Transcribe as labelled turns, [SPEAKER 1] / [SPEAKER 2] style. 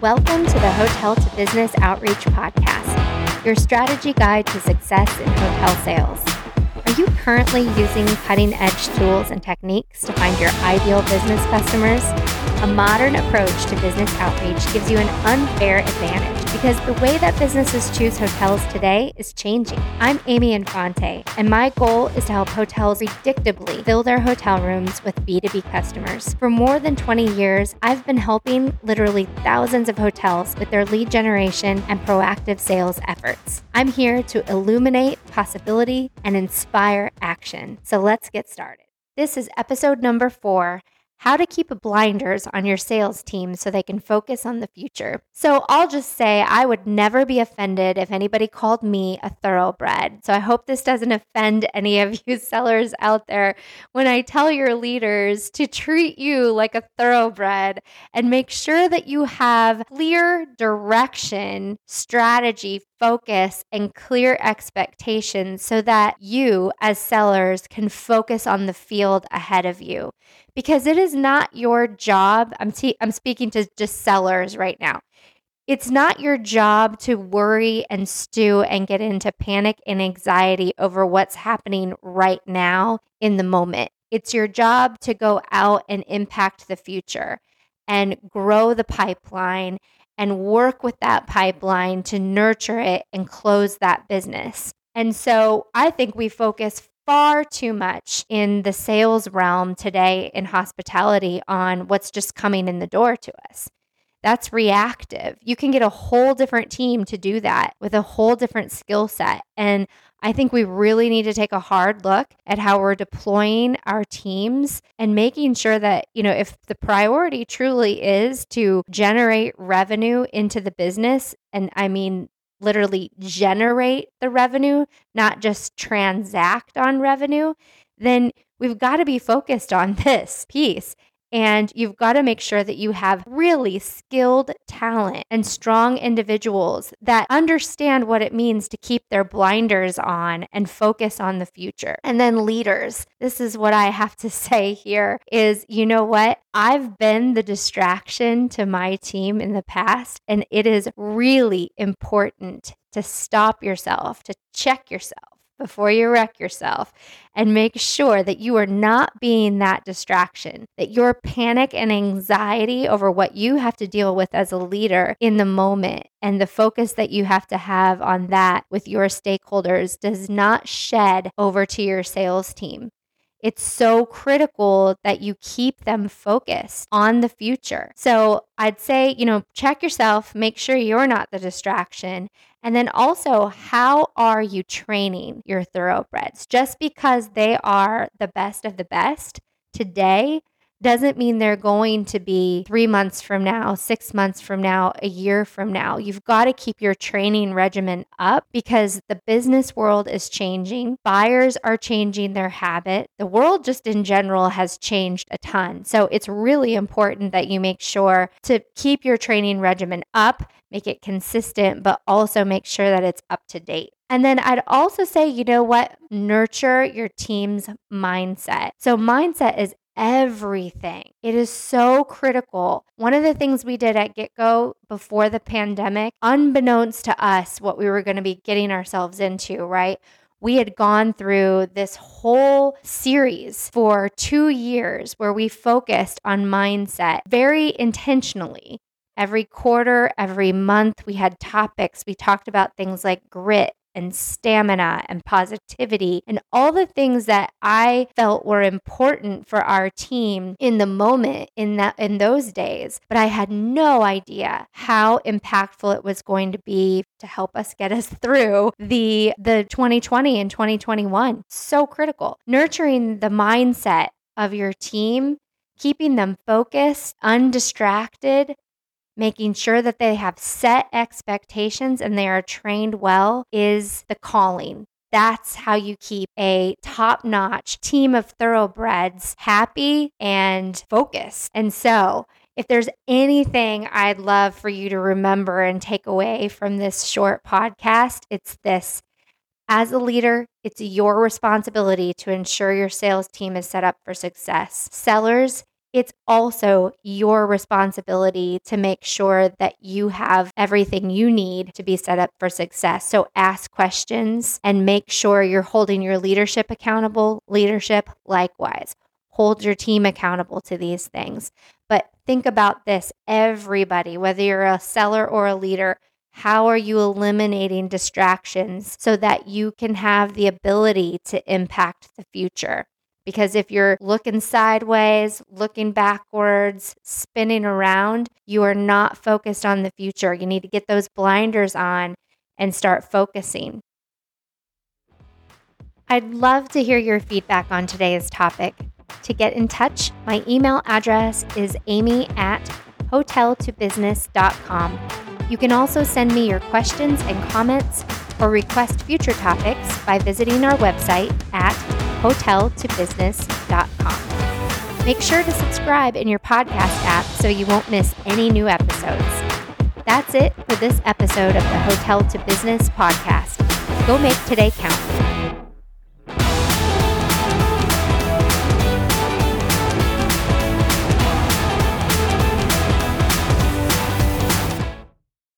[SPEAKER 1] Welcome to the Hotel to Business Outreach Podcast, your strategy guide to success in hotel sales. Are you currently using cutting edge tools and techniques to find your ideal business customers? A modern approach to business outreach gives you an unfair advantage because the way that businesses choose hotels today is changing. I'm Amy Infante, and my goal is to help hotels predictably fill their hotel rooms with B2B customers. For more than 20 years, I've been helping literally thousands of hotels with their lead generation and proactive sales efforts. I'm here to illuminate possibility and inspire action. So let's get started. This is episode number four how to keep blinders on your sales team so they can focus on the future. So I'll just say I would never be offended if anybody called me a thoroughbred. So I hope this doesn't offend any of you sellers out there when I tell your leaders to treat you like a thoroughbred and make sure that you have clear direction, strategy, focus and clear expectations so that you, as sellers, can focus on the field ahead of you. Because it is not your job. I'm, te- I'm speaking to just sellers right now. It's not your job to worry and stew and get into panic and anxiety over what's happening right now in the moment. It's your job to go out and impact the future and grow the pipeline and work with that pipeline to nurture it and close that business. And so I think we focus far too much in the sales realm today in hospitality on what's just coming in the door to us. That's reactive. You can get a whole different team to do that with a whole different skill set. And I think we really need to take a hard look at how we're deploying our teams and making sure that, you know, if the priority truly is to generate revenue into the business, and I mean, literally generate the revenue, not just transact on revenue, then we've got to be focused on this piece. And you've got to make sure that you have really skilled talent and strong individuals that understand what it means to keep their blinders on and focus on the future. And then leaders. This is what I have to say here is you know what? I've been the distraction to my team in the past, and it is really important to stop yourself, to check yourself before you wreck yourself and make sure that you are not being that distraction, that your panic and anxiety over what you have to deal with as a leader in the moment and the focus that you have to have on that with your stakeholders does not shed over to your sales team. It's so critical that you keep them focused on the future. So I'd say, you know, check yourself, make sure you're not the distraction. And then also, how are you training your thoroughbreds? Just because they are the best of the best today doesn't mean they're going to be three months from now, six months from now, a year from now. You've got to keep your training regimen up because the business world is changing. Buyers are changing their habit. The world, just in general, has changed a ton. So it's really important that you make sure to keep your training regimen up, make it consistent, but also make sure that it's up to date. And then I'd also say, you know what? Nurture your team's mindset. So, mindset is everything. It is so critical. One of the things we did at GetGo before the pandemic, unbeknownst to us, what we were going to be getting ourselves into, right? We had gone through this whole series for two years where we focused on mindset very intentionally. Every quarter, every month, we had topics. We talked about things like grit and stamina and positivity and all the things that I felt were important for our team in the moment in that in those days. But I had no idea how impactful it was going to be to help us get us through the the 2020 and 2021 so critical. Nurturing the mindset of your team keeping them focused undistracted making sure that they have set expectations and they are trained well is the calling. That's how you keep a top notch team of thoroughbreds happy and focused. And so, if there's anything I'd love for you to remember and take away from this short podcast, it's this. As a leader, it's your responsibility to ensure your sales team is set up for success. Sellers, it's also your responsibility to make sure that you have everything you need to be set up for success. So ask questions and make sure you're holding your leadership accountable. Leadership, likewise, hold your team accountable to these things. But think about this everybody, whether you're a seller or a leader, how are you eliminating distractions so that you can have the ability to impact the future? Because if you're looking sideways, looking backwards, spinning around, you are not focused on the future. You need to get those blinders on and start focusing. I'd love to hear your feedback on today's topic. To get in touch, my email address is amy at hoteltobusiness.com. You can also send me your questions and comments or request future topics by visiting our website at hoteltobusiness.com. Make sure to subscribe in your podcast app so you won't miss any new episodes. That's it for this episode of the Hotel to Business podcast. Go make today count.